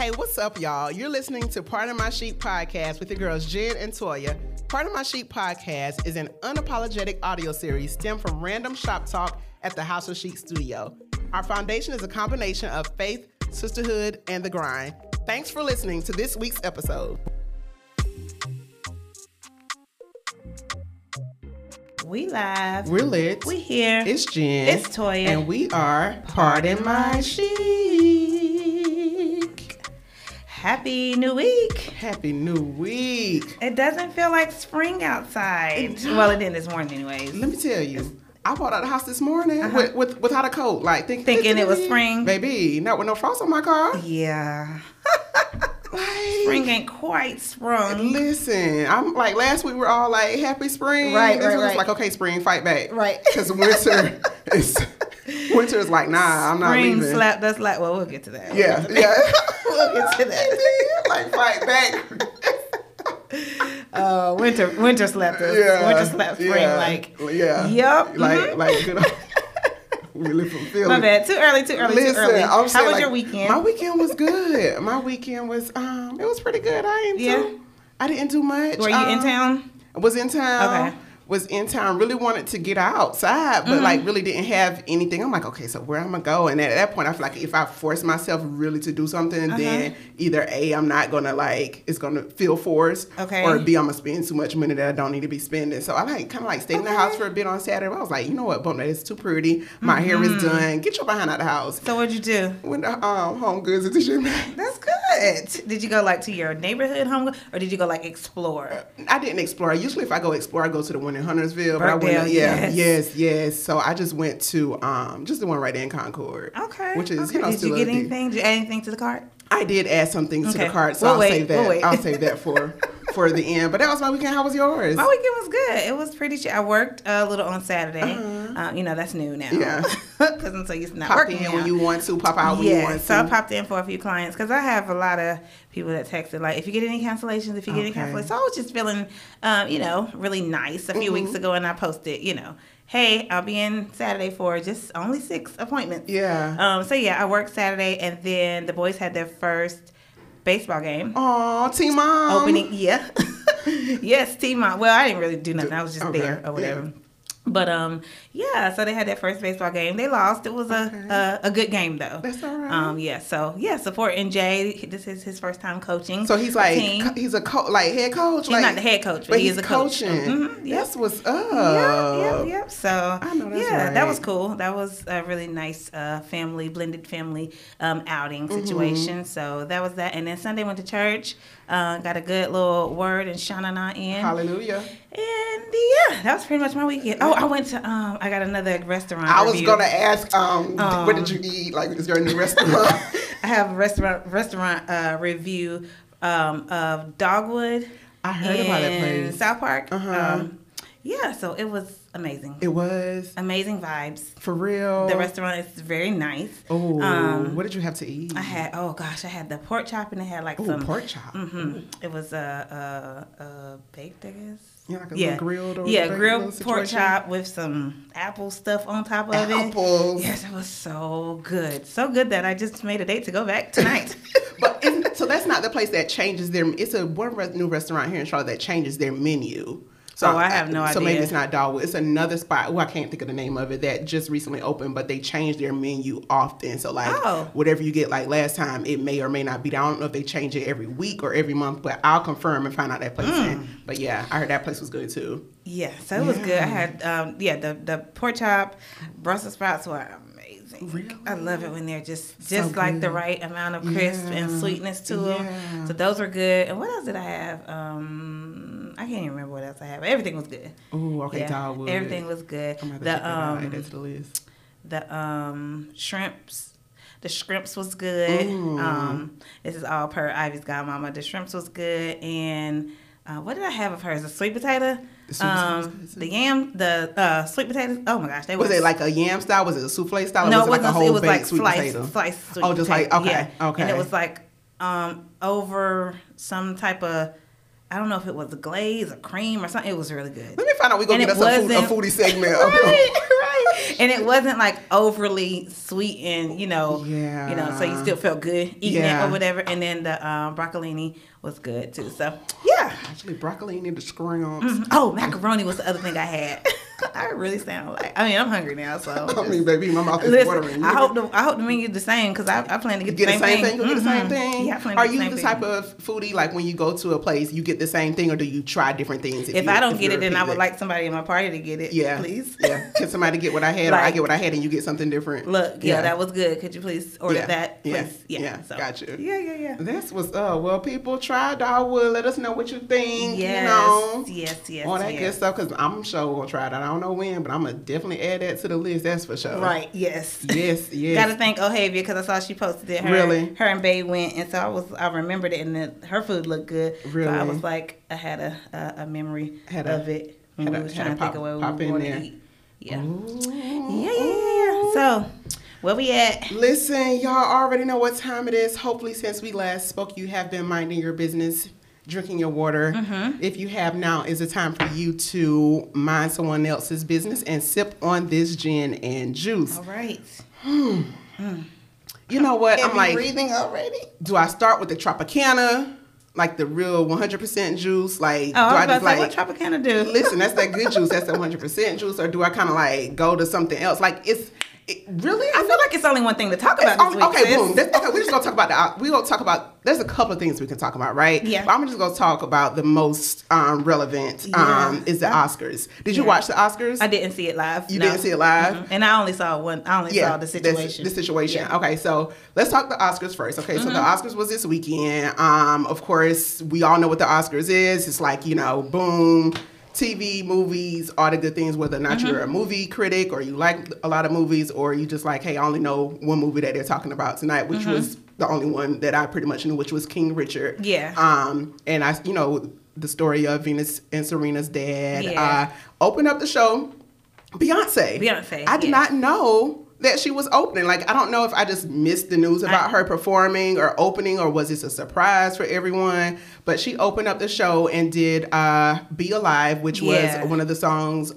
Hey, what's up, y'all? You're listening to Pardon My Chic podcast with your girls Jen and Toya. Pardon My Chic podcast is an unapologetic audio series stemmed from random shop talk at the House of Chic studio. Our foundation is a combination of faith, sisterhood, and the grind. Thanks for listening to this week's episode. We live. We're lit. We here. It's Jen. It's Toya. And we are Pardon My Chic. Happy new week. Happy New Week. It doesn't feel like spring outside. It- well, it didn't this morning, anyways. Let me tell you. I bought out the house this morning with, with without a coat, like think, Uh-huh. Thinking it was spring? baby. Not with no frost on my car. Yeah. Like, Spring ain't quite sprung. Listen, I'm like last week. We're all like happy spring. Right, This right, right. like okay, spring, fight back. Right. Because winter is winter is like nah, I'm not Spring leaving. slapped us like, well, we'll get to that. Yeah, yeah. We'll get to that. like fight back. Uh, winter, winter slapped us. Yeah. Winter slapped spring. yeah, Like, yeah. Yup, Like mhm. like good. really fulfilling. my bad. Too early. Too early. Listen, too early. I'm How saying, was like, your weekend? My weekend was good. my weekend was um, it was pretty good. I ain't Yeah? do, I didn't do much. Were you in Um, town? I was in town. Okay. Was in town. Really wanted to get outside, but Mm-hmm. like really didn't have anything. I'm like, okay, so where am I'm gonna go? And at that point, I feel like if I force myself really to do something, Uh-huh. then either a I'm not gonna like it's gonna feel forced, Okay. or b I'm gonna spend too much money that I don't need to be spending. So I like kind of like stayed in the house for a bit on Saturday. I was like, you know what, bump that is too pretty. My hair Mm-hmm. is done. Get your behind out of the house. So what'd you do? Went to um, Home Goods and T-shirt That's good. Did you go like to your neighborhood home, or did you go like explore? I didn't explore. Usually, if I go explore, I go to the one in Huntersville. But I went, yeah, yes. yes. yes, So I just went to um, just the one right in Concord. Okay. Which is okay. you know did you get anything? Did you add anything to the cart? I did add some things to the cart, so We'll I'll wait, save that. we'll. I'll save that for for the end. But that was my weekend. How was yours? My weekend was good. It was pretty chill. I worked a little on Saturday. Um, you know that's new now. Yeah. Because I'm so used to not Pop working in now. when you want to. Pop out when you yeah, want to. so I popped in for a few clients because I have a lot of people that texted like, if you get any cancellations, if you get any cancellations. So I was just feeling, um, you know, really nice a few Mm-hmm. weeks ago, and I posted, you know, hey, I'll be in Saturday for just only six appointments. Yeah. Um. So yeah, I worked Saturday, and then the boys had their first baseball game. Oh, Team Mom. Opening, yeah, yes, team on. Well, I didn't really do nothing. I was just Okay, there or whatever. yeah. But um, yeah. So they had that first baseball game. They lost. It was Okay. a, a a good game though. That's all right. Um, yeah. So yeah, supporting Jay. This is his first time coaching. So he's like co- he's a co- like head coach. He's like, not the head coach, but, but he he's is a coach. coaching. Mhm, yep. That's what's up. Yep, yep, yep. So I know that's yeah, that was cool. That was a really nice uh, family, blended family um, outing Mm-hmm. situation. So that was that. And then Sunday went to church, uh, got a good little word and Shanana in. Hallelujah. And yeah, that was pretty much my weekend. Oh, I went to um, I got another restaurant. I was review. gonna ask, um, Um, what did you eat? Like, is there a new restaurant? I have a restaurant restaurant uh, review um, of Dogwood. I heard about that in place. South Park. Uh-huh. Um, yeah, so it was amazing. it was amazing vibes. for real. The restaurant is very nice. Oh, Um, what did you have to eat? I had oh gosh, I had the pork chop and it had like oh some pork chop. hmm It was uh, uh, uh, baked, I guess. Yeah, like a yeah, grilled or yeah, grilled pork chop with some apple stuff on top of it. Apples. Yes, it was so good, so good that I just made a date to go back tonight. But so that's not the place that changes their. It's a one re- new restaurant here in Charlotte that changes their menu. So Oh, I have no idea. So maybe it's not Dogwood. It's another spot. Oh, I can't think of the name of it that just recently opened, but they change their menu often. So like Oh. whatever you get like last time, it may or may not be. I don't know if they change it every week or every month, but I'll confirm and find out that place. Mm. in. But yeah, I heard that place was good too. yeah, so it was good. I had um, yeah, the the pork chop, Brussels sprouts were amazing. Really? I love it when they're just So just like the right amount of crisp and sweetness to them. So those were good. And what else did I have? Um, I can't even remember what else I have. Everything was good. Oh, okay, Yeah, Dogwood. Everything was good. I'm gonna have to The um that the list. the um shrimps. The shrimps was good. Um, this is all per Ivy's godmama. The shrimps was good, and uh, what did I have of hers? The sweet potato, The sweet um, the yam, the uh, sweet potatoes. Oh my gosh, they Was it like a yam style? Was it a souffle style? No, was it it like wasn't. a whole it was like sweet sliced, potato? sliced sweet Oh, just like- okay, yeah. okay. And it was like um over some type of I don't know if it was a glaze or cream or something. It was really good. Let me find out. We gonna And get us a, food, a foodie segment. right, right. And it wasn't like overly sweet and you know, Yeah. you know, so you still felt good eating Yeah. it or whatever. And then the um, broccolini was good too. So yeah. Actually, broccoli need the scrums. Oh, macaroni was the other thing I had. I really sound like I mean I'm hungry now, so I mean, baby, my mouth is Listen, watering. I hope the I hope the menu the same because I, I plan to get, get the same, thing. You get the same Mhm. thing. Yeah, I plan to Are get you the same the thing. type of foodie like when you go to a place, you get the same thing, or do you try different things? If you- I don't get it, then I would like somebody in my party to get it. Yeah, please. Yeah, can somebody get what I had, or I get what I had, and you get something different? Look, yeah, that was good. Could you please order Yeah, that? yeah, Please? Yeah, yeah, so. got you. Yeah, yeah, yeah. This was up. Well, people, try Dogwood. Let us know what you think. Yes, You know, yes, yes, all that yes. good stuff. Because I'm sure gonna try that. I don't know when, but I'm gonna definitely add that to the list. That's for sure. Right. Yes. Yes. Yes. Got to thank Ohavia because I saw she posted it. Her, Really? Her and Bay went, and so I was I remembered it, and the, her food looked good. Really. So I was like, I had a a, a memory Had a- of it when had we a- was trying to think pop- of where we were going to eat. Yeah. Ooh. Yeah, yeah, yeah. So, where we at? Listen, y'all already know what time it is. Hopefully, since we last spoke, you have been minding your business, drinking your water. Mm-hmm. If you have now, is the time for you to mind someone else's business and sip on this gin and juice. All right. You know what? I'm Heavy like, breathing already. do I start with the Tropicana, like the real 100% juice? Like, Oh, do I I just about like say, what Tropicana do? listen? That's that good juice. That's that 100% juice. Or do I kind of like go to something else? Like, it's it, really. I feel like it's only one thing to talk about only- week. okay, sis. boom. That's, okay, we're just gonna talk about the. We gonna talk about. There's a couple of things we can talk about, right? Yeah. But I'm just gonna talk about the most um, relevant. Um, is the Oscars. Did you Yeah. watch the Oscars? I didn't see it live. You no. didn't see it live? Mhm. and I only saw one. I only saw the situation. The, situation. Yeah. Okay, so let's talk the Oscars first. Okay, so the Mm-hmm. Oscars was this weekend. Um, of course, we all know what the Oscars is. It's like you know, boom, TV, movies, all the good things. Whether or not Mm-hmm. you're a movie critic or you like a lot of movies, or you just like, hey, I only know one movie that they're talking about tonight, which was the only one that I pretty much knew, which was King Richard. Mm-hmm. Yeah. Um, and I, you know, the story of Venus and Serena's dad. Yeah. Uh, opened up the show. Beyonce. Beyonce, I did yeah. not know that she was opening. Like, I don't know if I just missed the news about I- her performing or opening, or was this a surprise for everyone? But she opened up the show and did uh, "Be Alive," which Yeah. was one of the songs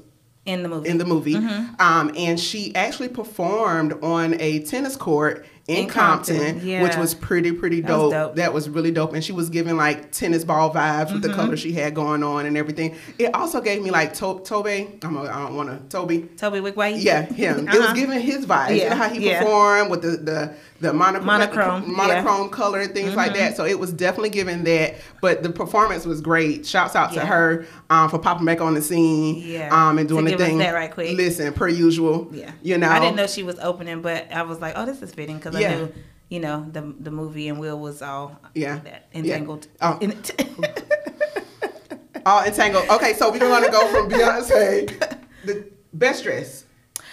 in the movie. in the movie. Mm-hmm. Um, and she actually performed on a tennis court in, In Compton, Compton, yeah. which was pretty, pretty That was dope. dope. That was really dope. And she was giving like tennis ball vibes with the Mm-hmm. color she had going on and everything. It also gave me like to- Tobe. I'm a, I don't want to Toby. Tobe Nwigwe. Yeah, him. It was Uh-huh. giving his vibes. You Yeah, know how he yeah. performed with the the the monochrome Monochrome, yeah. monochrome color and things like that. So it was definitely giving that. But the performance was great. Shouts out to her um, for popping back on the scene. Yeah. Um, and To doing the give us thing. that right quick. Listen, per usual. Yeah. You know. I didn't know she was opening, but I was like, oh, this is fitting because Yeah. You know, the the movie and Will was all Yeah. that Yeah. entangled Oh. in. All entangled. Okay, so we're gonna go from Beyonce, the best dress.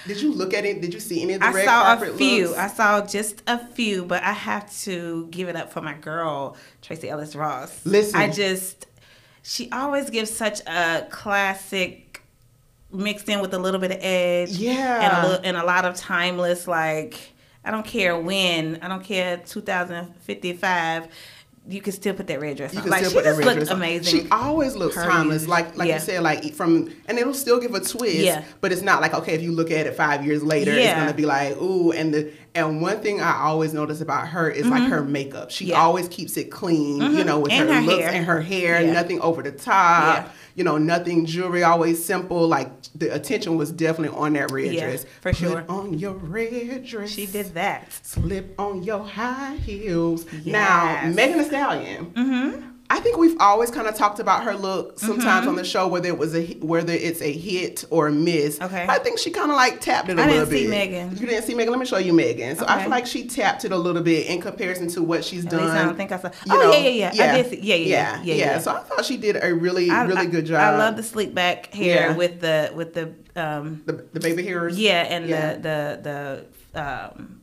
Did you look at it? Did you see any of the red? I red saw a few. looks? I saw just a few, but I have to give it up for my girl, Tracee Ellis Ross. Listen. I just she always gives such a classic mixed in with a little bit of edge. Yeah. And a little, and a lot of timeless like I don't care when, I don't care 2055. You can still put that red dress You on. can like still she put that just red looked dress on. amazing. She always looks Her timeless, like like Yeah. you said, like from and it'll still give a twist. Yeah. But it's not like okay, if you look at it five years later, yeah. it's gonna be like ooh. And the and one thing I always notice about her is like her makeup. She Mm-hmm. Yeah. always keeps it clean, you know, with And her, her looks and her hair, nothing over the top. You know, nothing jewelry, always simple. Like the attention was definitely on that red Yeah, dress. for Put sure. on your red dress. she did that. Slip on your high heels. Now, Yes. Megan Thee Stallion. Mm-hmm. I think we've always kind of talked about her look sometimes on the show, whether it was a whether it's a hit or a miss. Okay. I think she kind of like tapped it a I little bit. I didn't see. Megan. You didn't see Megan. Let me show you Megan. So I feel like she tapped it a little bit in comparison to what she's At done. I don't think I saw. you Oh know, yeah, yeah, yeah. I did. See, yeah, yeah, yeah, yeah, yeah. So I thought she did a really, I- really I- good job. I love the sleek back hair Yeah. with the with the um the, the baby hairs. yeah and Yeah. the the the um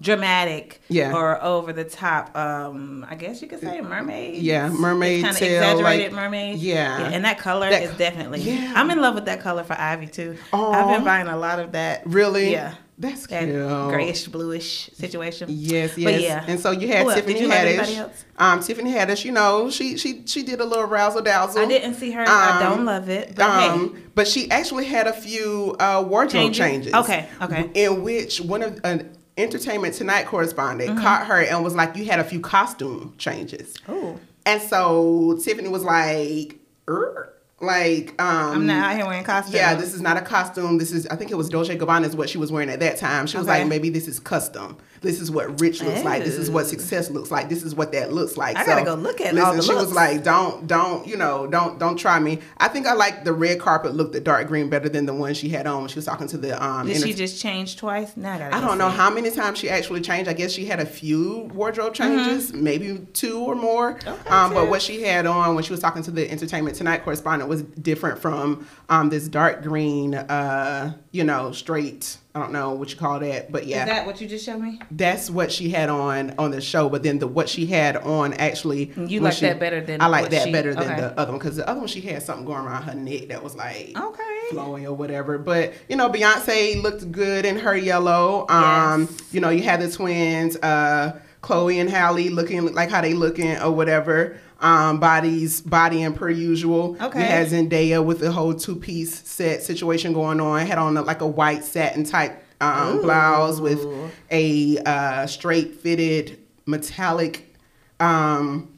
dramatic Yeah. or over the top um I guess you could say mermaid Yeah, mermaid kind of exaggerated like- mermaid yeah. and that color That is definitely yeah. I'm in love with that color for Ivy too Aw. I've been buying a lot of that Really? yeah That's that cute. grayish bluish situation. Yes, yes. But yeah. And so you had? Tiffany you Haddish. Um, Tiffany Haddish, you know, she she she did a little razzle dazzle. I didn't see her. I Um, don't love it, but hey. um, but she actually had a few uh, wardrobe Changes? changes. Okay, okay. In which one of an Entertainment Tonight correspondent Mm-hmm. caught her and was like, "You had a few costume changes." Ooh. And so Tiffany was like, er? like, um, I'm not out here wearing costumes. yeah, this is not a costume. This is, I think it was Dolce Gabbana is what she was wearing at that time. She was Okay. like, maybe this is custom. This is what rich looks like. This is what success looks like. This is what that looks like. I gotta go look at listen, all the she was like, don't, don't, you know, don't, don't try me. I think I like the red carpet look, the dark green, better than the one she had on when she was talking to the um. Did she just change twice? Now I I don't know how many times she actually changed. I guess she had a few wardrobe changes, maybe two or more. Mm-hmm. Okay, um, but what she had on when she was talking to the Entertainment Tonight correspondent was different from um, this dark green, uh, you know, straight. I don't know what you call that, but yeah, Is that what you just showed me? that's what she had on on the show. But then the what she had on actually, You like she- that better than I like that she- better than okay. the other one because the other one she had something going around her neck that was like Okay. flowing or whatever. But you know, Beyonce looked good in her yellow. Um, Yes. you know, you had the twins, uh, Chloe and Halle looking like how they looking or whatever. Um, bodies bodying per usual. Okay. You had Zendaya with the whole two piece set situation going on. Had on a, like a white satin type um, blouse with a uh, straight fitted metallic um,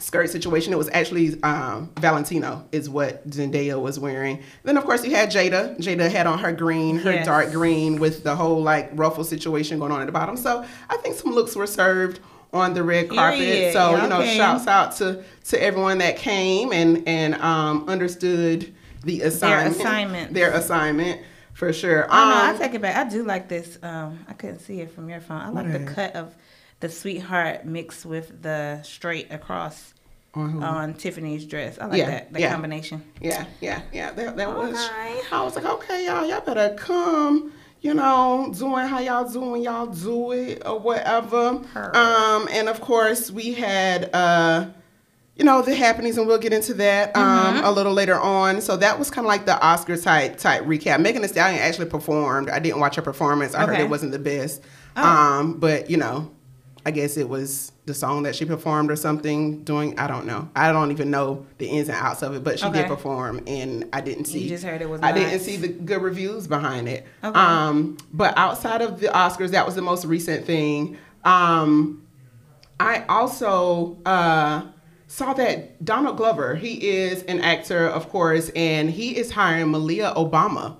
skirt situation. It was actually um, Valentino is what Zendaya was wearing. Then of course you had Jada. Jada had on her green, her Yes. dark green with the whole like ruffle situation going on at the bottom. So I think some looks were served on the red carpet. Period. So Y'all you know, shouts out to to everyone that came and and um, understood the assignment. assignments. Their assignment for sure. Oh no, I Um, take it back. I do like this. Um, I couldn't see it from your phone. I like the cut of the sweetheart mixed with the straight across On on Tiffany's dress. I like. Yeah, that. The yeah. combination. Yeah, yeah, yeah. That, that was. Okay. I was like, okay, y'all, y'all better come. You know, doing how y'all doing, y'all do it or whatever. Her. Um, and of course, we had, uh, you know, the happenings, and we'll get into that um, Mm-hmm. a little later on. So that was kind of like the Oscar type type recap. Megan Thee Stallion actually performed. I didn't watch her performance. I heard it wasn't the best. Oh. Um, but you know, I guess it was the song that she performed or something. Doing I don't know. I don't even know the ins and outs of it, but she did perform, and I didn't see. just heard it was I didn't see the good reviews behind it. Okay. Um, but outside of the Oscars, that was the most recent thing. Um, I also uh, saw that Donald Glover, he is an actor, of course, and he is hiring Malia Obama.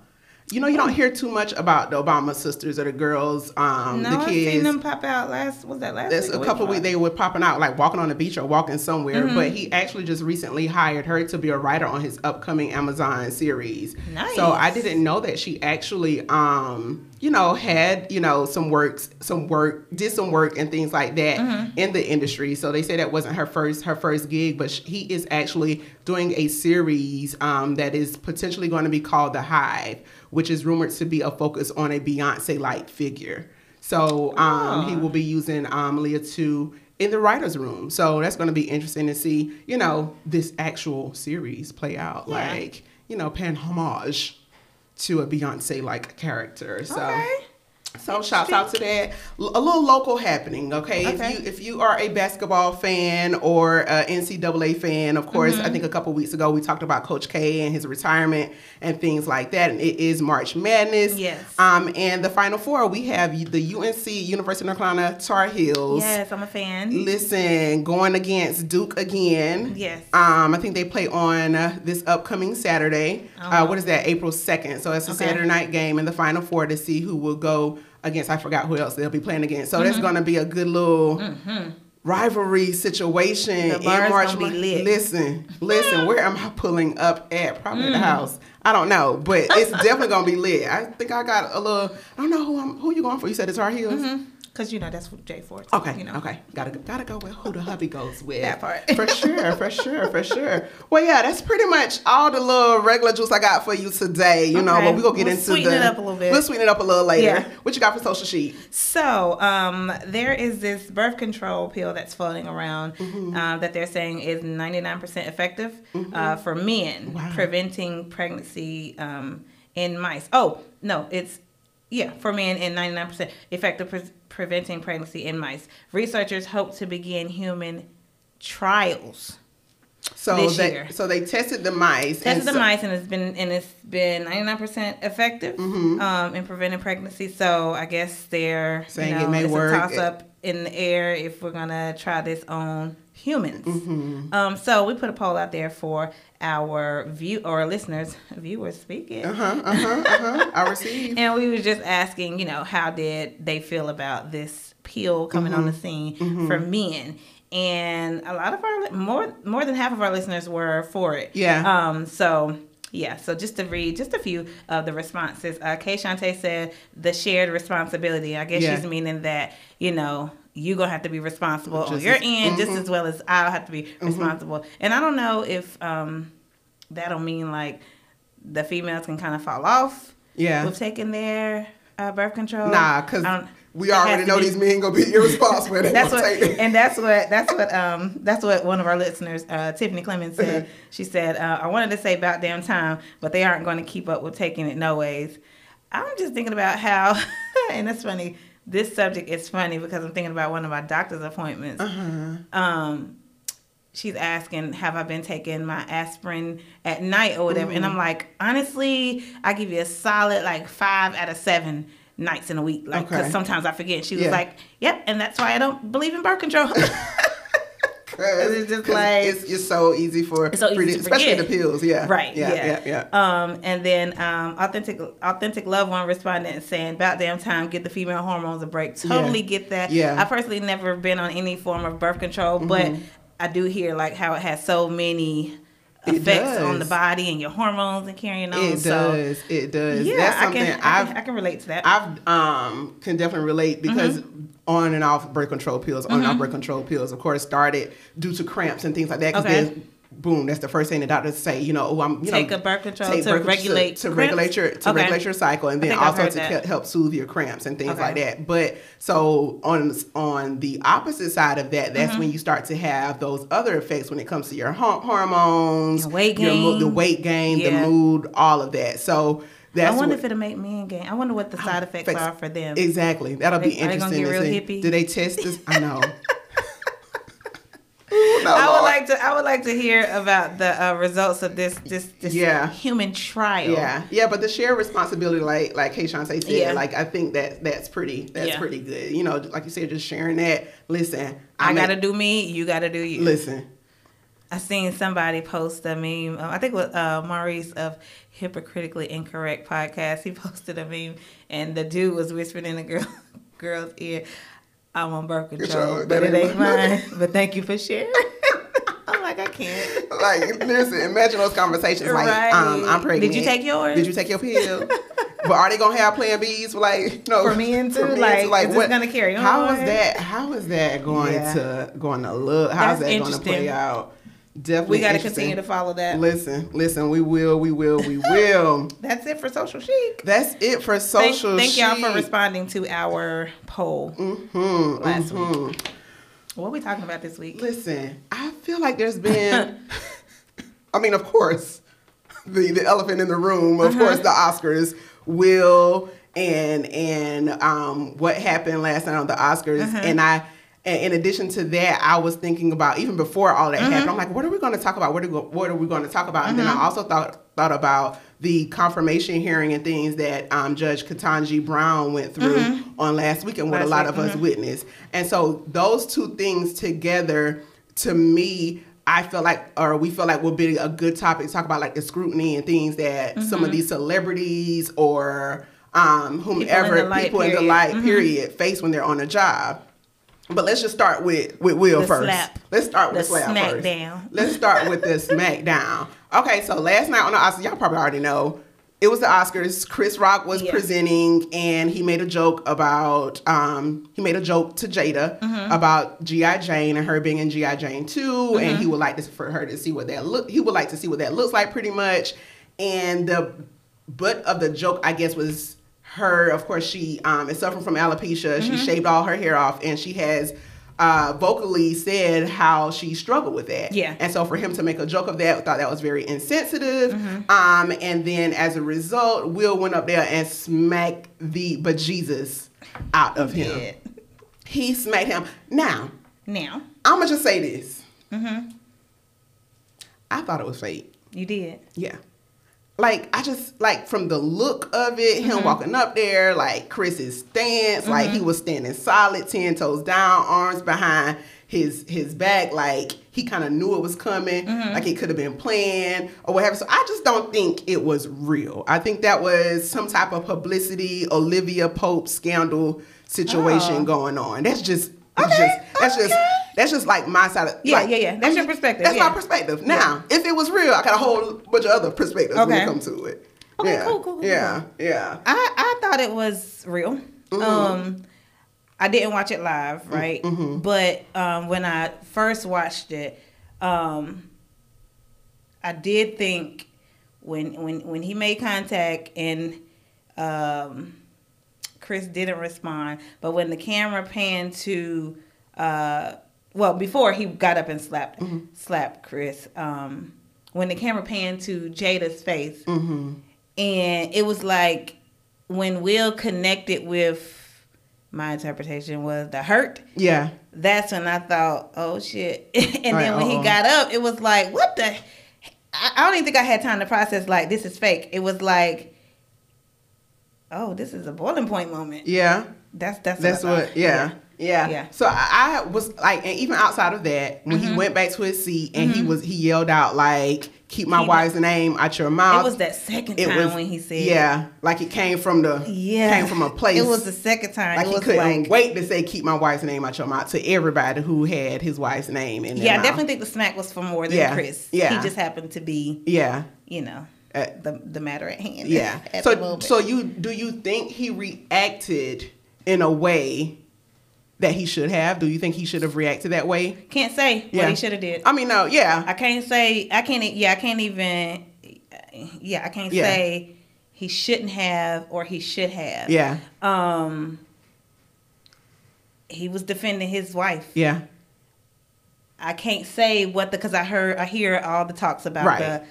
You know, you don't hear too much about the Obama sisters or the girls, um, the kids. no, the I kids. seen them pop out last. Was that last? That's week a couple week weeks they were popping out, like walking on the beach or walking somewhere. Mm-hmm. But he actually just recently hired her to be a writer on his upcoming Amazon series. Nice. So I didn't know that she actually, um, you know, had you know some works, some work, did some work and things like that Mm-hmm. in the industry. So they say that wasn't her first her first gig, but sh- he is actually doing a series um, that is potentially going to be called The Hive, which is rumored to be a focus on a Beyonce like figure. So um, he Oh. will be using um, Leah 2 in the writer's room. So that's going to be interesting to see, you know, this actual series play out. Yeah. Like, you know, paying homage to a Beyonce like character. So. Okay. So shouts out to that. L- A little local happening, okay? Okay. If you if you are a basketball fan or a NCAA fan, of course, Mm-hmm. I think a couple weeks ago we talked about Coach K and his retirement and things like that. And it is March Madness. Yes. Um, and the Final Four, we have the UNC University of North Carolina Tar Heels. Yes, I'm a fan. Listen, going against Duke again. Yes. Um, I think they play on uh, this upcoming Saturday. Uh, Uh-huh. what is that? April second. So it's a Okay. Saturday night game in the Final Four to see who will go against. I forgot who else they'll be playing against. So that's Mm-hmm. going to be a good little. Rivalry situation The in March. gonna be Month. lit. Listen, listen. Where am I pulling up at? Probably Mm. at the house. I don't know, but it's definitely gonna be lit. I think I got a little. I don't know who I'm. Who you going for? You said the Tar Heels. Cause you know that's what J Four. Okay. You know. Okay. Gotta gotta go with who the hubby goes with. That part. for sure. For sure. For sure. Well, yeah, that's pretty much all the little regular juice I got for you today. You know, but we gonna get We'll into sweeten the. it up a little bit. We'll sweeten it up a little later. Yeah. What you got for social chic? So, um, there is this birth control pill that's floating around Mm-hmm. uh, that they're saying is 99% effective uh, for men, Wow. preventing pregnancy um, in mice. Oh, no, it's Yeah, for men and 99% effective pre- preventing pregnancy in mice. Researchers hope to begin human trials. So This they year. so they tested the mice. Tested and the so- mice and it's been and it's been 99% effective Mm-hmm. um, in preventing pregnancy. So I guess they're Saying you know, it may it's work. a toss up in the air if we're gonna try this on humans. Mm-hmm. Um, so we put a poll out there for our view or listeners, viewers speaking. Uh-huh, uh-huh, uh-huh. I received. And we was just asking, you know, how did they feel about this pill coming on the Mm-hmm. scene for men? And a lot of our more more than half of our listeners were for it. Yeah. Um. So yeah. So just to read just a few of the responses. Uh, Kay Shante said the shared responsibility. I guess Yeah. she's meaning that you know you gonna have to be responsible on Just your as- end just mhm. as well as I'll have to be responsible. And I don't know if um that'll mean like the females can kind of fall off Yeah. with taking their uh, birth control. Nah, because we already know be- these men gonna be irresponsible. and That's what, and that's what that's what um that's what one of our listeners, uh, Tiffany Clemens, said. She said, uh, "I wanted to say about damn time, but they aren't going to keep up with taking it no ways." I'm just thinking about how, and it's funny. This subject is funny because I'm thinking about one of my doctor's appointments. Uh-huh. Um, she's asking, "Have I been taking my aspirin at night or whatever?" And I'm like, honestly, I give you a solid like five out of seven nights in a week, like because Okay. sometimes I forget. She Yeah. was like, "Yep," and that's why I don't believe in birth control. It's just like- it's, it's so easy for It's so easy especially the pills. Yeah. Right. Yeah. Yeah. Yeah. Yeah. Um, and then um, authentic authentic loved one responded and saying, "About damn time, get the female hormones a break." Totally get that. Yeah. Mm-hmm. I personally never been on any form of birth control, but I do hear like how it has so many effects on the body and your hormones and carrying on. It so does. It does. yeah, That's I something can, I can I can relate to that. I've um can definitely relate because on and off birth control pills, on and off birth control pills, of course, started due to cramps and things like that. 'cause Okay. Boom, that's the first thing the doctors say. You know, oh, I'm you Take know, a birth control take to birth regulate to, to regulate your to Okay. regulate your cycle, and then also to that. help soothe your cramps and things Okay. like that. But so on on the opposite side of that, that's Mm-hmm. when you start to have those other effects when it comes to your hormones, Your weight your the weight gain, Yeah. the mood, all of that. So. That's I wonder what- if it'll make men gain. I wonder what the side effects effects- are for them. Exactly. That'll be Are they gonna interesting. get real hippie? Do they test this? I know. Ooh, no, I would like to. I would like to hear about the uh, results of this this this Yeah. human trial. Yeah, yeah, but the shared responsibility, like like Kayshawn said, Yeah. like I think that that's pretty that's Yeah. pretty good. You know, like you said, just sharing that. Listen, I I'm gotta at- do me. You gotta do you. listen. I seen somebody post a meme. uh, I think with uh, Maurice of Hypocritically Incorrect podcast. He posted a meme, and the dude was whispering in the girl girl's ear, "I'm on birth control, but it ain't mine. but thank you for sharing." I'm like, I can't. Like, listen, imagine those conversations. Like, Right. um, I'm pregnant. Did you take yours? Did you take your pill? but are they gonna have Plan Bs for like no For men too? Like, is this gonna carry on? How is that? How is that going Yeah. to going to look? How's That's that going to play out? Definitely. We got to continue to follow that. Listen, listen. We will. We will. We will. That's it for social chic. That's it for Thank, social. thank y'all for responding to our poll Mhm, last mhm. week. What are we talking about this week? Listen, I feel like there's been. I mean, of course, the the elephant in the room. Of Uh-huh. course, the Oscars will and and um what happened last night on the Oscars, Uh-huh. and I. And in addition to that, I was thinking about even before all that Mm-hmm. happened. I'm like, what are we going to talk about? What are, go- what are we going to talk about? And then Mm-hmm. I also thought thought about the confirmation hearing and things that um, Judge Ketanji Brown went through on last week and what a Mm-hmm. Lot week, of us witnessed. And so those two things together, to me, I feel like, or we feel like will be a good topic to talk about, like the scrutiny and things that some Mm-hmm. of these celebrities or um, whomever the light, people in the period. light period face when they're on a job. But let's just start with with Will The first. slap. Let's start with The slap smackdown. Let's start with the smackdown. Okay, so last night on the Oscars, y'all probably already know. It was the Oscars. Chris Rock was Yeah. presenting, and he made a joke about um, he made a joke to Jada Mm-hmm. about GI Jane and her being in GI Jane 2 and he would like to, for her to see what that look. He would like to see what that looks like, pretty much. And the butt of the joke, I guess, was her. Of course, she um, is suffering from alopecia. She Mm-hmm. shaved all her hair off, and she has uh, vocally said how she struggled with that. Yeah. And so for him to make a joke of that, I thought that was very insensitive. Mm-hmm. Um, and then as a result, Will went up there and smacked the bejesus out of him. Yeah. He smacked him. Now, Now, I'm gonna just say this. Mm-hmm. I thought it was fake. you did. Yeah. Like I just like from the look of it, him mm-hmm. walking up there, like Chris's stance, like he mm-hmm. was standing solid, ten toes down, arms behind his his back, like he kind of knew it was coming, mm-hmm. like it could have been planned or whatever. So I just don't think it was real. I think that was some type of publicity, Olivia Pope scandal situation Oh. going on. That's just that's Okay, just that's just okay. That's just like my side of Yeah, like, yeah, yeah. That's your perspective, That's yeah. my perspective. Now, if it was real, I got a whole bunch of other perspectives when Okay. it comes to it. Okay, yeah. cool, cool, cool, Yeah, yeah. I, I thought it was real. Mm-hmm. Um, I didn't watch it live, Mm, right? mm-hmm. But um, when I first watched it, um, I did think when when when he made contact and um, Chris didn't respond, but when the camera panned to uh, well before he got up and slapped Mm-hmm. slapped Chris, um, when the camera panned to Jada's face Mm-hmm. and it was like when Will connected with my interpretation was the hurt. Yeah. That's when I thought, oh shit. and Right, then when uh-oh. he got up, it was like, what the? I, I don't even think I had time to process like this is fake. It was like, oh, this is a boiling point moment. Yeah. That's that's That's what. What, thought. yeah. Yeah. Yeah. So I, I was like, and even outside of that, when Mm-hmm. he went back to his seat and he was, he yelled out like, "Keep my Keep- wife's name out your mouth." It was that second It time was- when he said, yeah, like it came from the, yeah, came from a place. It was the second time. like it he couldn't like, wait to say, "Keep my wife's name out your mouth" to everybody who had his wife's name in. Their yeah, I mouth. definitely think the smack was for more than Yeah. Chris. Yeah. he just happened to be, Yeah. you know, Uh, the the matter at hand. Yeah. at so so you do you think he reacted in a way that he should have? Do you think he should have reacted that way? can't say Yeah. what he should have did. I mean, no, yeah. I can't say I can't. Yeah, I can't even. Yeah, I can't Yeah. say he shouldn't have or he should have. yeah. Um. He was defending his wife. Yeah. I can't say what the because I heard I hear all the talks about Right. the.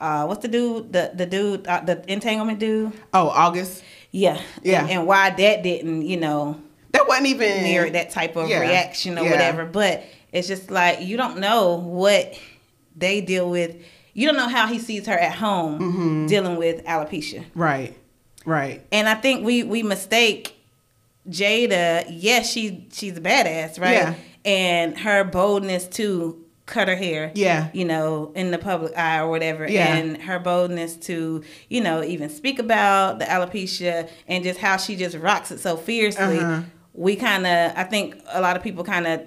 Uh, what's the dude? The the dude, uh, the entanglement dude. Oh, August. Yeah, Yeah. and, and why that didn't, you know, That wasn't even merit that type of Yeah. reaction or Yeah. whatever. But it's just like you don't know what they deal with. You don't know how he sees her at home Mm-hmm. dealing with alopecia. Right. Right. And I think we we mistake Jada. Yes, she she's a badass, right? Yeah. And her boldness to cut her hair. Yeah. You know, in the public eye or whatever. Yeah. And her boldness to, you know, even speak about the alopecia and just how she just rocks it so fiercely. Uh-huh. We kind of, I think a lot of people kind of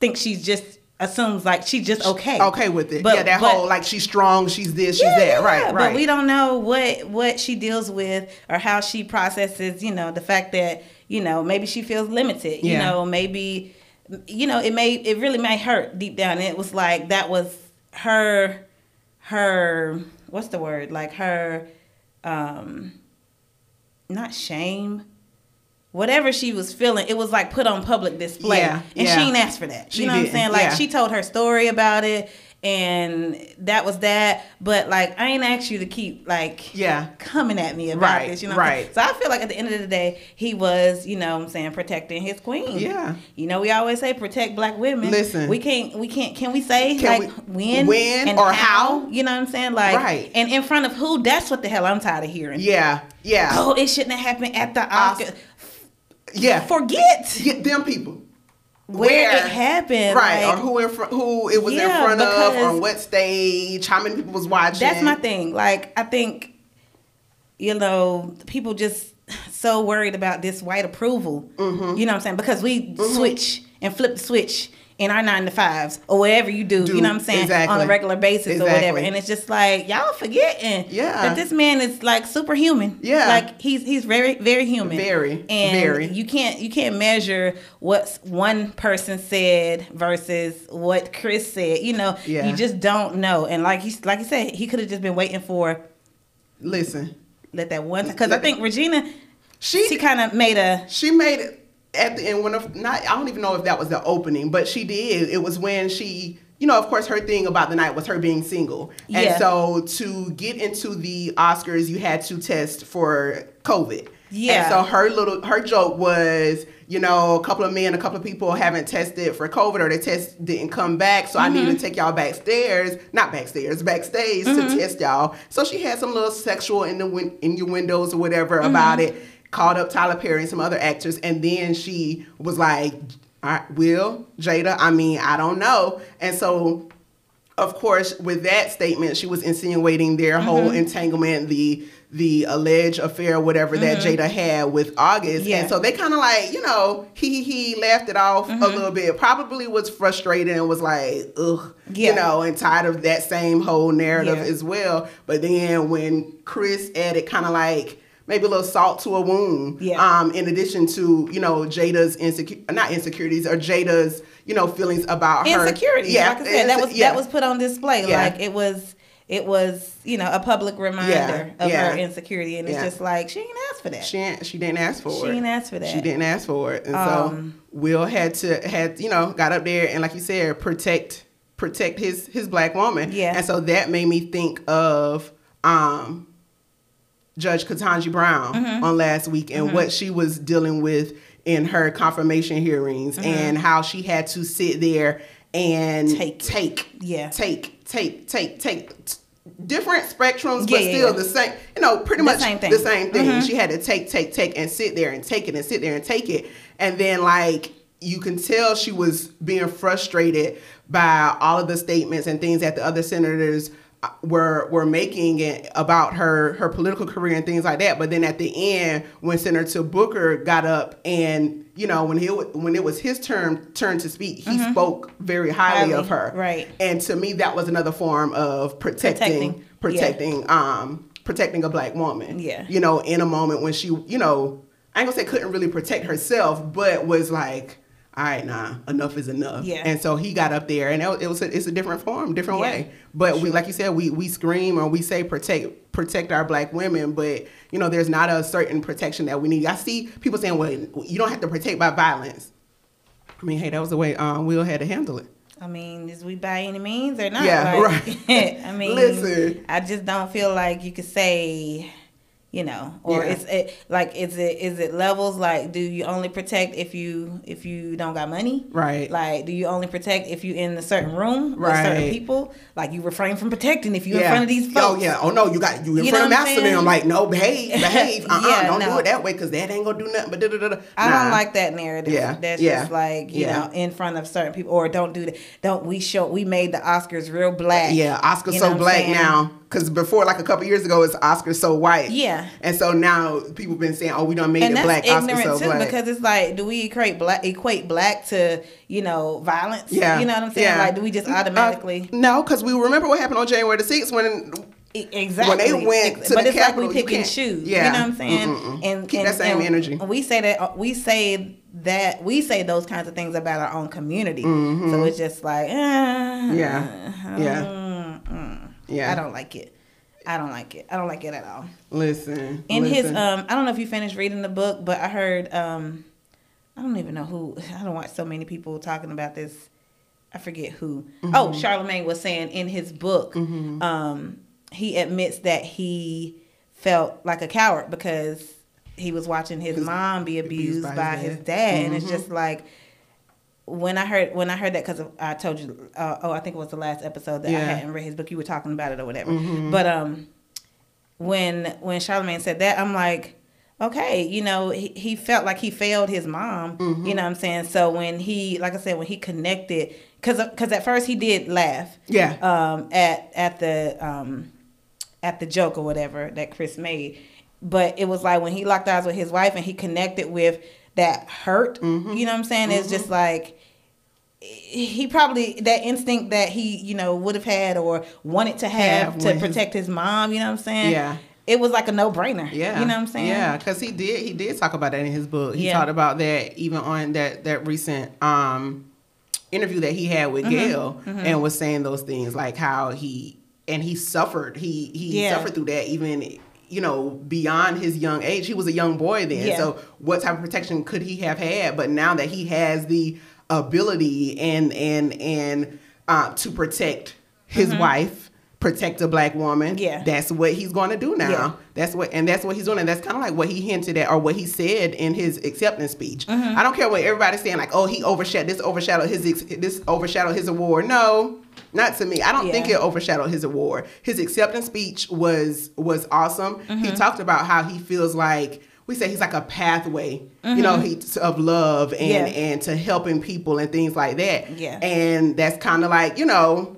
think she's just assumes like she's just okay. Okay with it. But- yeah, that but- whole like she's strong, she's this, she's that. yeah, Right, yeah. right. But we don't know what what she deals with or how she processes. You know, the fact that you know maybe she feels limited. You know, maybe you know it may it really may hurt deep down. It was like that was her her what's the word like her um not shame. Whatever she was feeling, it was like put on public display, Yeah, and yeah. she ain't asked for that. She you know what I'm saying? Like yeah. she told her story about it, and that was that. But like, I ain't asked you to keep like Yeah. coming at me about Right, this. You know, what I'm saying? right. So I feel like at the end of the day, he was, you know, what I'm saying protecting his queen. Yeah. You know, we always say protect black women. Listen. we can't, we can't. Can we say Can like we- when, when and or how? You know what I'm saying? Like, Right. And in front of who? That's what the hell I'm tired of hearing. Yeah. Yeah. Oh, it shouldn't have happened at the Oscar. Yeah. Forget Get them people. where, it happened. Right. like- or who in front who it was in front of, on what stage, how many people was watching. That's my thing. Like I think, you know, people just so worried about this white approval. Mm-hmm. You know what I'm saying? Because we switch and flip the switch in our nine to fives or whatever you do. Do, you know what I'm saying? exactly. On a regular basis or whatever. And it's just like y'all forgetting Yeah. that this man is like superhuman. Yeah. Like he's he's very very human. Very, and very. you can't you can't measure what one person said versus what Chris said. You know, Yeah. you just don't know. And like he like you said, he could have just been waiting for Listen. let that one because I think Regina She she kind of made a she made it at the end when of, not I don't even know if that was the opening, but she did. It was when she you know, of course, her thing about the night was her being single. Yeah. And so to get into the Oscars, you had to test for COVID. Yeah. And so her little her joke was, you know, a couple of men, a couple of people haven't tested for COVID or the test didn't come back. So I need Mm-hmm. to take y'all backstairs, not backstairs, backstage Mm-hmm. to test y'all. So she had some little sexual in the win- in your windows or whatever Mm-hmm. about it. Called up Tyler Perry and some other actors, and then she was like, Will, Jada, I mean, I don't know. And so of course, with that statement, she was insinuating their whole Mm-hmm. entanglement, the the alleged affair, whatever that Jada had with August. Mm-hmm. Yeah. And so they kind of like, you know, he he laughed it off Mm-hmm. a little bit. Probably was frustrated and was like, ugh, Yeah. you know, and tired of that same whole narrative Yeah. as well. But then when Chris added kind of like maybe a little salt to a wound. Yeah. Um, in addition to, you know, Jada's insecure not insecurities or Jada's, you know, feelings about her insecurity. Yeah, like I said, that was yeah. that was put on display. Yeah. Like it was it was, you know, a public reminder of yeah. her insecurity. And it's Yeah. just like she didn't ask for that. She she didn't ask for She it. She didn't ask for that. She didn't ask for it, and Um, so Will had to had you know got up there and like you said protect protect his his black woman. Yeah. and so that made me think of um Judge Ketanji Brown Mm-hmm. on last week and what she was dealing with in her confirmation hearings Mm-hmm. and how she had to sit there and Take take Yeah. take take take take t- different spectrums Yeah, but still yeah. the same you know pretty The much same thing. the same thing Mhm. she had to take take take and sit there and take it and sit there and take it and then like you can tell she was being frustrated by all of the statements and things that the other senators were were making it about her her political career and things like that but then at the end when senator booker got up and you know when he when it was his turn turn to speak he spoke very highly, Mm-hmm. Highly, of her right. and to me that was another form of protecting Protecting, protecting um protecting a black woman Yeah. you know in a moment when she you know i ain't gonna say couldn't really protect herself but was like all right nah enough is enough Yeah. and so he got up there and it was a, it's a different form different Yeah. way but we like you said we we scream or we say protect protect our black women but you know there's not a certain protection that we need i see people saying well you don't have to protect by violence i mean hey that was the way um will had to handle it I mean, is we by any means or not? Yeah, Like, right. I mean, Listen. I just don't feel like you could say, you know, or Yeah. it's it, like is it is it levels? Like, do you only protect if you if you don't got money? Right. Like, do you only protect if you in a certain room with certain people? Like, you refrain from protecting if you in front of these folks. Oh yeah. Oh no, you got you in You front of know what I'm master them. Like no, behave, behave. Uh uh-uh, Yeah, don't no. do it that way because that ain't gonna do nothing. But da da da. da. I Nah. don't like that narrative. Yeah, That's yeah, just like, you yeah. know, in front of certain people or don't do that. Don't we show we made the Oscars real black. Yeah, oscars You know so black saying? now. Because before, like a couple years ago, it's Oscar so white. Yeah. And so now people been saying, "Oh, we done made and it black." Oscar ignorant so too black. because it's like do we equate black equate black to you know violence yeah, you know what i'm saying yeah. like do we just Uh, automatically no, because we remember what happened on January the sixth when exactly when they went to but the it's Capitol, like we pick and choose yeah. you know what i'm saying Mm-mm-mm. and Keep and, that same energy. we say that uh, we say that we say those kinds of things about our own community so it's just like Mm-hmm. Yeah. Yeah. mm, mm. Yeah. i don't like it i don't like it i don't like it at all listen in his um i don't know if you finished reading the book but i heard um i don't even know who i don't watch so many people talking about this i forget who Mm-hmm. oh charlemagne was saying in his book um he admits that he felt like a coward because he was watching his His- mom be abused, abused by, by his his dad. dad, and it's Mhm. just like when I heard when I heard that because I told you uh, oh I think it was the last episode that I Yeah. Mm-hmm. hadn't read his book you were talking about it or whatever but um when when Charlemagne said that, I'm like, okay, you know, he, he felt like he failed his mom. Mm-hmm. You know what I'm saying? So when he, like I said, when he connected, because because at first he did laugh. Yeah. Um. At at the um, at the joke or whatever that Chris made, but it was like when he locked eyes with his wife and he connected with that hurt. Mm-hmm. You know what I'm saying? It's just like he probably that instinct that he you know would have had or wanted to have, Have to when his- protect his mom you know what i'm saying Yeah. it was like a no-brainer Yeah, you know what i'm saying Yeah, because he did he did talk about that in his book. He Yeah. talked about that even on that that recent um interview that he had with Mm-hmm. Gayle, and was saying those things like how he and he suffered. He he Yeah. suffered through that even you know, beyond his young age. He was a young boy then. Yeah. So what type of protection could he have had? But now that he has the ability and and and uh, to protect his wife, protect a black woman, Mm-hmm. Yeah. that's what he's going to do now. Yeah. That's what and that's what he's doing. And that's kind of like what he hinted at or what he said in his acceptance speech. Mm-hmm. I don't care what everybody's saying, like, oh, he overshadowed this overshadowed his ex- this overshadowed his award. No. Not to me. I don't think Yeah. it overshadowed his award. His acceptance speech was was awesome. Mm-hmm. He talked about how he feels like we say he's like a pathway, you know, he of love and Mm-hmm. Yeah. and to helping people and things like that. Yeah. And that's kind of like you know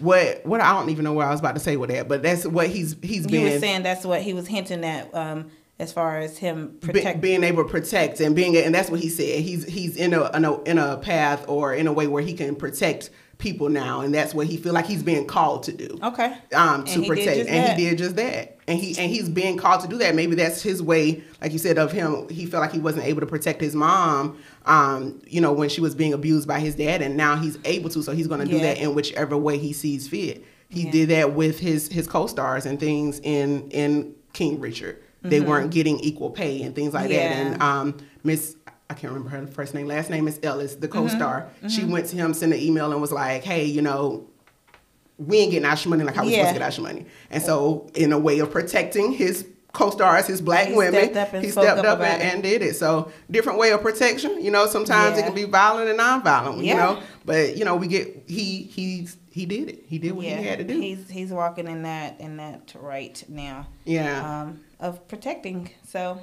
what what I don't even know what I was about to say with that, but that's what he's he's You been were saying that's what he was hinting at, um, as far as him be- being able to protect and being and that's what he said. He's he's in a, in a in a path or in a way where he can protect people now, and that's what he feel like he's being called to do. okay. Um, And to protect, and that. he did just that, and he and he's being called to do that. Maybe that's his way, like you said, of him. He felt like he wasn't able to protect his mom, um, you know, when she was being abused by his dad, and now he's able to. So he's going to do Yeah. that in whichever way he sees fit. He Yeah. did that with his his co-stars and things in in King Richard. They weren't getting equal pay and things like that. Mm-hmm. And um, Miss I can't remember her first name. Last name is Ellis, the Mm-hmm. co-star. She went to him, sent an email, and was like, "Hey, you know, we ain't getting our money like how we Yeah. supposed to get our money." And so, in a way of protecting his co-stars, his black He women, stepped he stepped up up, and, and did it. So, different way of protection. You know, sometimes it can be violent and non-violent. You know, but you know, we get he he's he did it. He did what yeah, he had to do. he's he's walking in that in that right now. yeah. um, of protecting. So,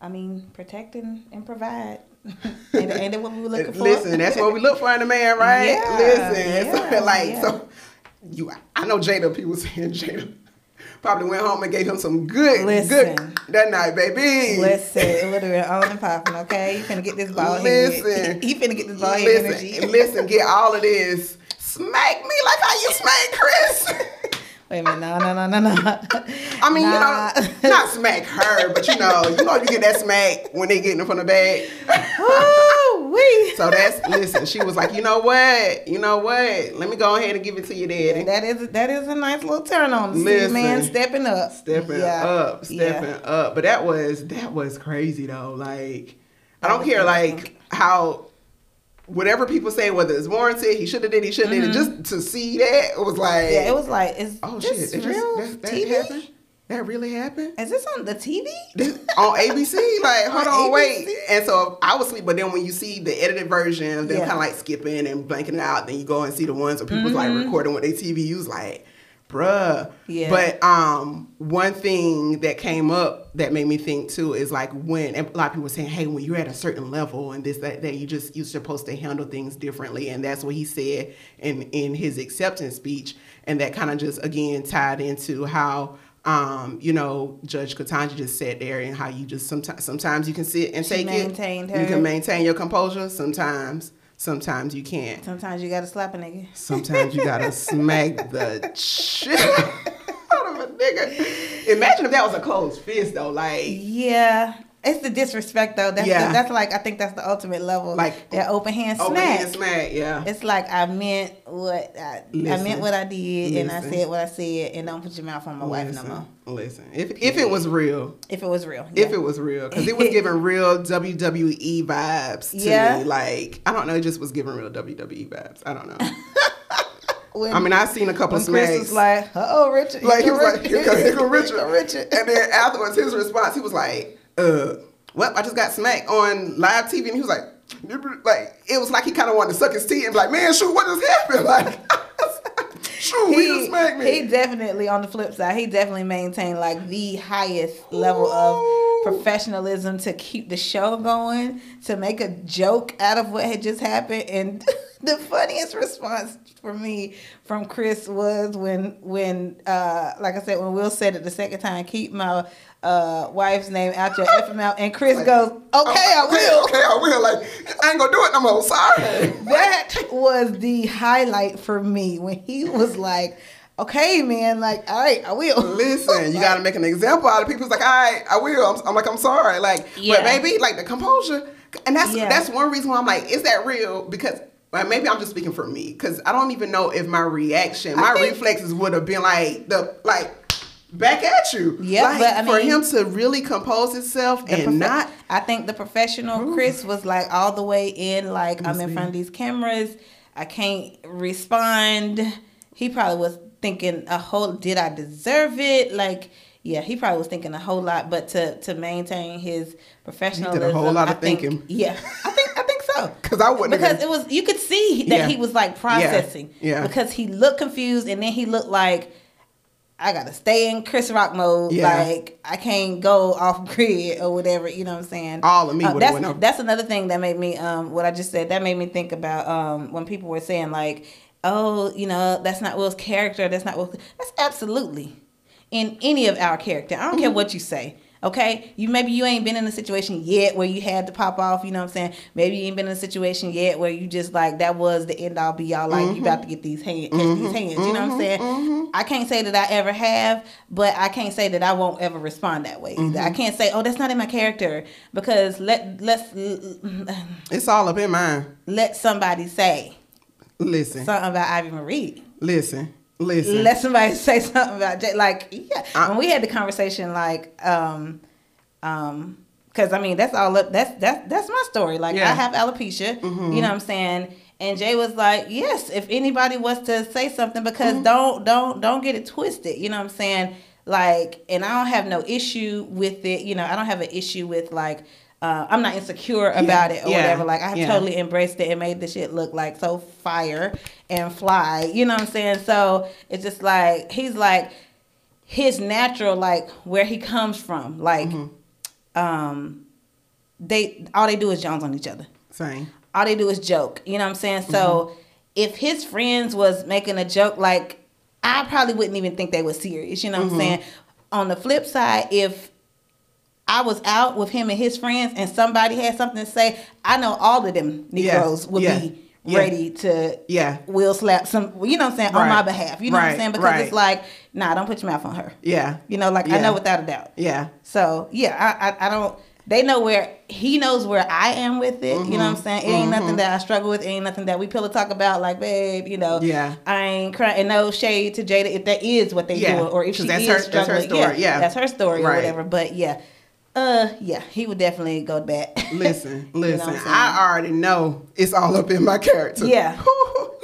I mean, protecting and, and provide. ain't that what we were looking for? Listen, that's what we look for in a man, right? Yeah, Listen, yeah, so, like yeah. so. You, I know Jada. People saying Jada probably went home and gave him some good, Listen. good that night, baby. Listen, it would have been on and popping, okay? You finna get this ball Listen. head. He, he finna get this ball head listen, energy. listen, get all of this. Smack me like how you smack Chris. Wait a minute, no, no, no, no, no. I mean, Nah. you know, not smack her, but you know, you know, you get that smack when they getting it from the bag. Wee. So that's listen. She was like, you know what, you know what? Let me go ahead and give it to your daddy. That is that is a nice little turn on. See Listen. man stepping up, stepping Yeah. up, Yeah. stepping up. But that was that was crazy though. Like I don't care like how whatever people say, whether it's warranted, he should have did, he shouldn't have did. Just to see that it was like Mm-hmm. Yeah, it was like, is oh shit, it real just, that, that TV? happened. That really happened. Is this on the TV? This, on ABC, like hold On on, wait. And so I was asleep, but then when you see the edited version of them Yeah. kind of like skipping and blanking it out, then you go and see the ones where people's like recording with their TV. Was like, bruh. Mm-hmm. Yeah. But um, one thing that came up that made me think too is like when a lot of people were saying, hey, when you're at a certain level and this that that you just you're supposed to handle things differently, and that's what he said in in his acceptance speech, and that kind of just again tied into how um, you know, Judge Ketanji just sat there and how you just sometimes sometimes you can sit and She take maintained it. You can maintain your composure. Sometimes, sometimes you can't. Sometimes you gotta slap a nigga. Sometimes you gotta smack the shit out of a nigga. Imagine if that was a closed fist though. Like Yeah. It's the disrespect though. That's Yeah. the, that's like I think that's the ultimate level. Like, that open hand smack. open smack. hand smack. Yeah. It's like I meant what I, I meant what I did and I said what I said and don't put your mouth on my wife no Listen, more. listen. If if it was real, If it was real. if it was real, because it was giving real WWE vibes to Yeah. me. Like I don't know, it just was giving real WWE vibes. I don't know. when, I mean, I've seen a couple when smacks. Chris was like, uh oh Richard. like he was like, here go, here go Richard. Richard. And then afterwards, his response, he was like, uh, well, I just got smacked on live TV, and he was like, like it was like he kind of wanted to suck his teeth and be like, man, shoot, what just happened? Like, shoot, he, just smacked me. he definitely on the flip side, he definitely maintained like the highest level Ooh. of professionalism to keep the show going, to make a joke out of what had just happened. And the funniest response for me from Chris was when when uh like I said, when Will said it the second time, keep my uh wife's name out your effing mouth and Chris goes, Okay, I will. Okay, I will. Like, I ain't gonna do it no more. Sorry. that was the highlight for me when he was like, "Okay, man, like, all right, I will." Listen, you got to make an example out of people. It's like, all right, I will. I'm, I'm like, I'm sorry. Like, Yeah. but baby, like the composure, and that's Yeah. that's one reason why I'm like, is that real? Because well, maybe I'm just speaking for me, because I don't even know if my reaction, my think- reflexes would have been like the like. back at you. Yeah, like, but I for him to really compose himself and profe- not I think the professional Chris was like all the way in, like I'm in front of these cameras, I can't respond. He probably was thinking a whole. Did I deserve it? Like, yeah, he probably was thinking a whole lot. But to to maintain his professionalism, a whole lot of think- thinking. Yeah, I think I think so. Because I wouldn't because it was you could see that Yeah. he was like processing. Yeah. because he looked confused and then he looked like. I gotta stay in Chris Rock mode. Yeah. Like I can't go off grid or whatever. You know what I'm saying? All of me Uh, that's. That's another thing that made me. Um, what I just said that made me think about um when people were saying like, oh, you know, that's not Will's character. That's not Will. That's absolutely in any of our character. I don't care mm-hmm. what you say. Okay, you maybe you ain't been in a situation yet where you had to pop off. You know what I'm saying? Maybe you ain't been in a situation yet where you just like that was the end all be all. Like you about to mm-hmm. get these hands, catch these mm-hmm. hands. You know what I'm saying? I can't say that I ever have, but I can't say that I won't ever respond that way. I can't say, oh, that's not in my character because let let's it's all up in mine. let somebody say Listen. something about Ivy Marie. listen. Listen. Let somebody say something about Jay. Like, yeah. I- when we had the conversation, like, um, um, because I mean, that's all up. That's that's that's my story. Like, Yeah. I have alopecia. Mm-hmm. You know what I'm saying? And Jay was like, "Yes, if anybody was to say something, because Mm-hmm. don't don't don't get it twisted." You know what I'm saying? Like, and I don't have no issue with it. You know, I don't have an issue with like. Uh, I'm not insecure about it or Yeah. whatever. Like I have Yeah. totally embraced it and made the shit look like so fire and fly. You know what I'm saying? So it's just like he's like his natural like where he comes from. Like Mm-hmm. um they all they do is Jones on each other. Same. All they do is joke. You know what I'm saying? So Mm-hmm. if his friends was making a joke like I probably wouldn't even think they were serious. You know what Mm-hmm. I'm saying? On the flip side, if I was out with him and his friends and somebody had something to say, I know all of them Yeah. Negroes would Yeah. be Yeah. ready to Yeah. will slap some you know what I'm saying, on my behalf. You know what I'm saying? Because Right. it's like, nah, don't put your mouth on her. Yeah. You know, like I know without a doubt. Yeah. So yeah, I, I I don't. They know where he knows where I am with it. You know what I'm mm-hmm, saying? It ain't nothing mm-hmm. that I struggle with. It ain't nothing that we pillow talk about. Like, babe, you know, Yeah. I ain't crying. And no shade to Jada if that is what they Yeah. do, or if she that's is her- that's her story. Yeah. that's her story or whatever. But yeah, uh, yeah, he would definitely go back. Listen, You know listen. I'm saying? I already know it's all up in my character. Yeah.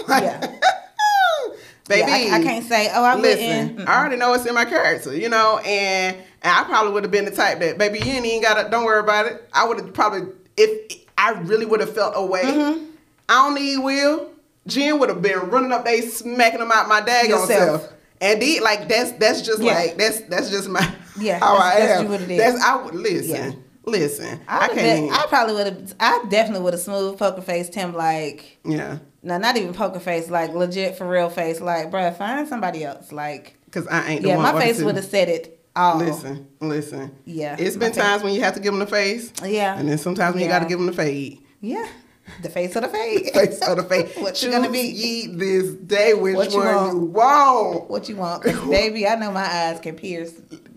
Like, Yeah. Baby. Yeah, I, I can't say, oh, I Listen, wouldn't. I already know it's in my character, you know, and, and I probably would have been the type that, baby, you ain't even gotta, don't worry about it. I would have probably, if I really would have felt away, Mm-hmm. I don't need Will. Jen would have been running up there, smacking him out my daggone Yourself. self. And the, like that's that's just Yeah. like that's that's just my Yeah, how I that's- am. what it is. That's I would listen, Yeah. listen. I, I, can't. been- I probably would have. I definitely would have smooth poker faced him like. yeah, No, not even poker face, like legit for real face. Like, bruh, find somebody else. Like, because I ain't. The yeah, my face would have said it all. Listen, listen. Yeah, It's been face- times when you have to give them the face. Yeah. And then sometimes when you got to give them the fade. Yeah, the face of the fade. Face of the fade. What you gonna be? ye this day which What you one want? you want. What you want, baby? I know my eyes can pierce.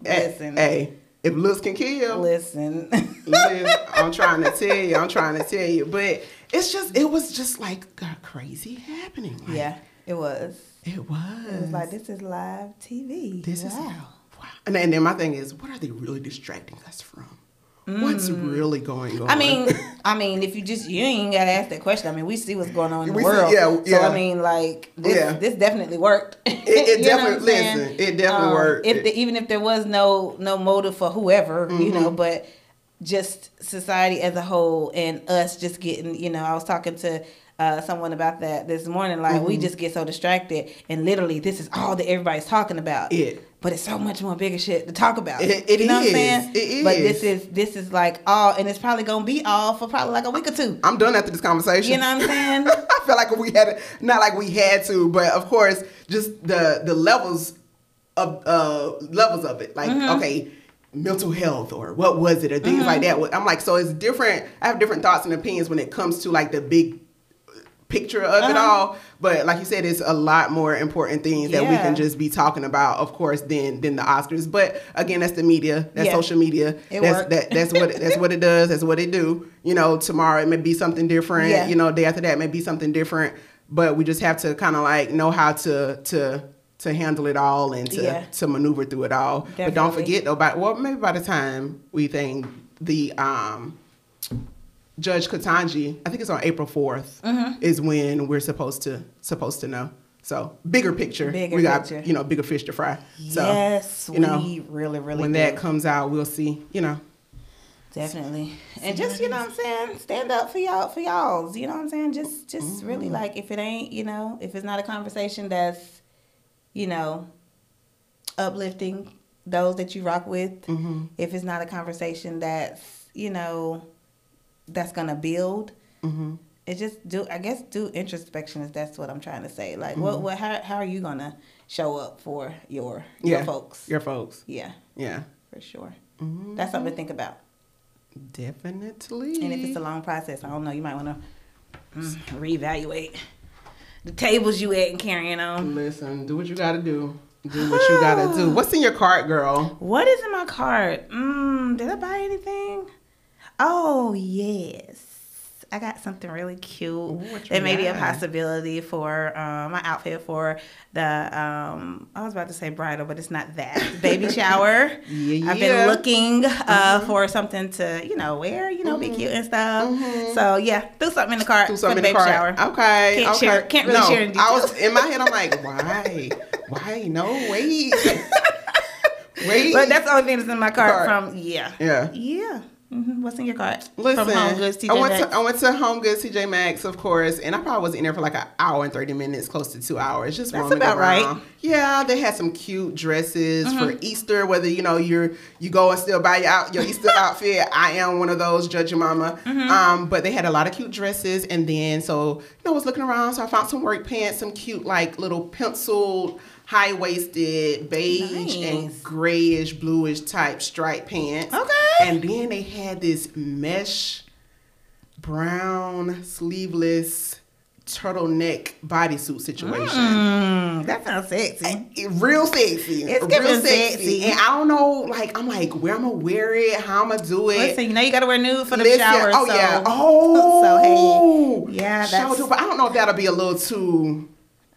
Eh, listen, Hey, if looks can kill, listen. listen, I'm trying to tell you. I'm trying to tell you. But it's just, it was just like got crazy happening. Like, yeah, it was. It was. It was like this is live TV. This is wow. wow. And and then my thing is, what are they really distracting us from? What's really going on? Mm. I mean, I mean, if you just you ain't gotta ask that question. I mean, we see what's going on in the We see- world. yeah, So yeah. I mean, like this, Yeah. this definitely worked. It- it You know what I'm definitely- listen, it definitely worked. If the, even if there was no no motive for whoever, you Mm-hmm. know, but just society as a whole and us just getting, you know, I was talking to. Uh, someone about that this morning, like we Mm-hmm. just get so distracted, and literally, this is all that everybody's talking about. It. But it's so much more bigger shit to talk about. It- it you know what is. I'm saying? It But this is. is this is like all, and it's probably gonna be all for probably like a week or two. I'm done after this conversation. You know what I'm saying? I feel like we had not like we had to, but of course, just the the levels of uh levels of it. Like Mm-hmm. okay, mental health or what was it or things like Mm-hmm. that. I'm like, so it's different. I have different thoughts and opinions when it comes to like the big picture of it Uh-huh. all. But like you said, it's a lot more important things that we can just be talking about, of course, than than the Oscars. But again, that's the media, that's Yeah. social media. It that's worked. that, that's what it, that's what it does. That's what it do. You know, tomorrow it may be something different. Yeah. You know, day after that may be something different. But we just have to kind of like know how to to to handle it all and to, Yeah. to maneuver through it all. But don't forget though, by well, maybe by the time we think the um, Judge Ketanji, I think it's on April 4th Mm-hmm. is when we're supposed to supposed to know. So bigger picture, Bigger we got picture. you know bigger fish to fry. So yes, you know, we really, really when do. that comes out, we'll see. You know, Definitely. And just, you know what I'm saying, stand up for y'all for y'all's. You know what I'm saying? Just just really Mm-hmm. like if it ain't, you know, if it's not a conversation that's, you know, uplifting those that you rock with, Mm-hmm. if it's not a conversation that's, you know, that's gonna build, Mm-hmm. it just do I guess do introspection is that's what I'm trying to say. Like what what how how are you gonna show up for your your yeah, folks? your folks. yeah, Yeah, for sure. Mhm. That's something to think about. definitely. And if it's a long process, I don't know, you might want to mm, reevaluate the tables you at and carrying on. Listen, do what you gotta do. Do what you gotta do. What's in your cart, girl? What is in my cart? Mm, did I buy anything? Oh yes. I got something really cute that may be a possibility for um, my outfit for the um, I was about to say bridal, but it's not that baby shower. Yeah, I've been looking uh, for something to you know wear, you know, be cute and stuff. So yeah, throw something in the cart Do for something the in the cart. shower. Okay. Can't okay. share- can't really no, share in I was in my head. I'm like, why? Why? No, wait. wait. But that's the only thing that's in my cart, Cart. from yeah. Yeah. Yeah. Hmm What's in your cart? Listen, from Home Goods, TJ I went Maxx. to I went to Home Goods, TJ Maxx, of course, and I probably was in there for like an hour and thirty minutes, close to two hours, just That's roaming about right. around. Yeah, they had some cute dresses Mm-hmm. for Easter. Whether you know you're you go and still buy your out your Easter outfit, I am one of those. Judge your mama. Mm-hmm. Um, but they had a lot of cute dresses, and then so you know I was looking around, so I found some work pants, some cute like little penciled. High waisted beige Nice. and grayish bluish type striped pants. Okay. And then they had this mesh brown sleeveless turtleneck bodysuit situation. Mm, that sounds sexy. It- real sexy. It's real giving sexy. And I don't know, like, I'm like, where I'm gonna wear it, how I'm gonna do it. Listen, you know you gotta wear nude for the Listen, shower. oh so, yeah. Oh. so hey, yeah, Shower that's. too, but I don't know if that'll be a little too.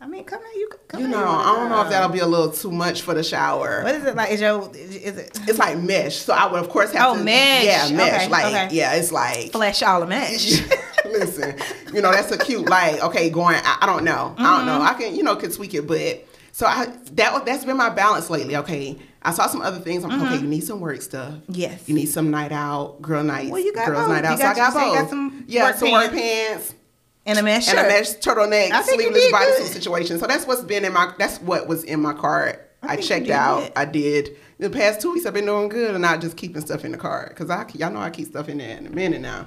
I mean, come on, you come You know, I don't know if that'll be a little too much for the shower. What is it like? Is your is it It's like mesh, so I would of course have Oh, to. mesh. Yeah, mesh. Okay, like okay. yeah, it's like flesh all a mesh? Listen, you know that's a cute like okay going. I, I don't know. I don't know. Mm-hmm. I can you know could tweak it, but so I that was- that's been my balance lately. Okay, I saw some other things. I'm okay. You need some work stuff. Mm-hmm. Yes. You need some night out, girl nights. Well, you got girls both. night You out. so I got both. got some yeah, work some work pants. And a mesh and a mesh turtleneck, I think you sleeveless bodysuit situation. So that's what's been in my. That's what was in my cart. I I, checked out. good. I did. The past two weeks I've been doing good and not just keeping stuff in the cart because I y'all know I keep stuff in there in a minute now.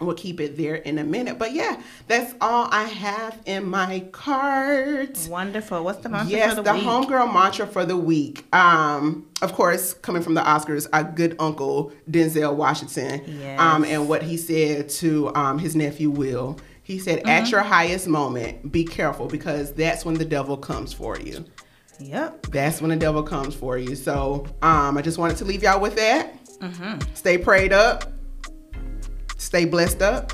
We'll keep it there in a minute. But yeah, that's all I have in my cart. Wonderful. What's the mantra Yes, for the, the, homegirl mantra for the week. Um, of course, coming from the Oscars, our good uncle Denzel Washington. Yes. Um, and what he said to um, his nephew Will. He said, Mm-hmm. "At your highest moment, be careful because that's when the devil comes for you. Yep. That's when the devil comes for you." So, um, I just wanted to leave y'all with that. Mm-hmm. Stay prayed up. Stay blessed up.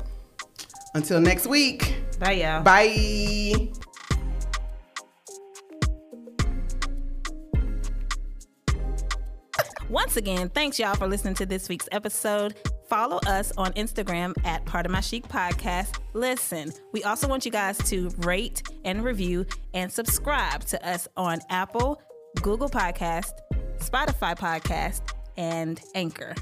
Until next week. Bye, y'all. Bye. Once again, thanks y'all for listening to this week's episode. Follow us on Instagram at Pardon My Chic Podcast. Listen, we also want you guys to rate and review and subscribe to us on Apple, Google Podcast, Spotify Podcast, and Anchor.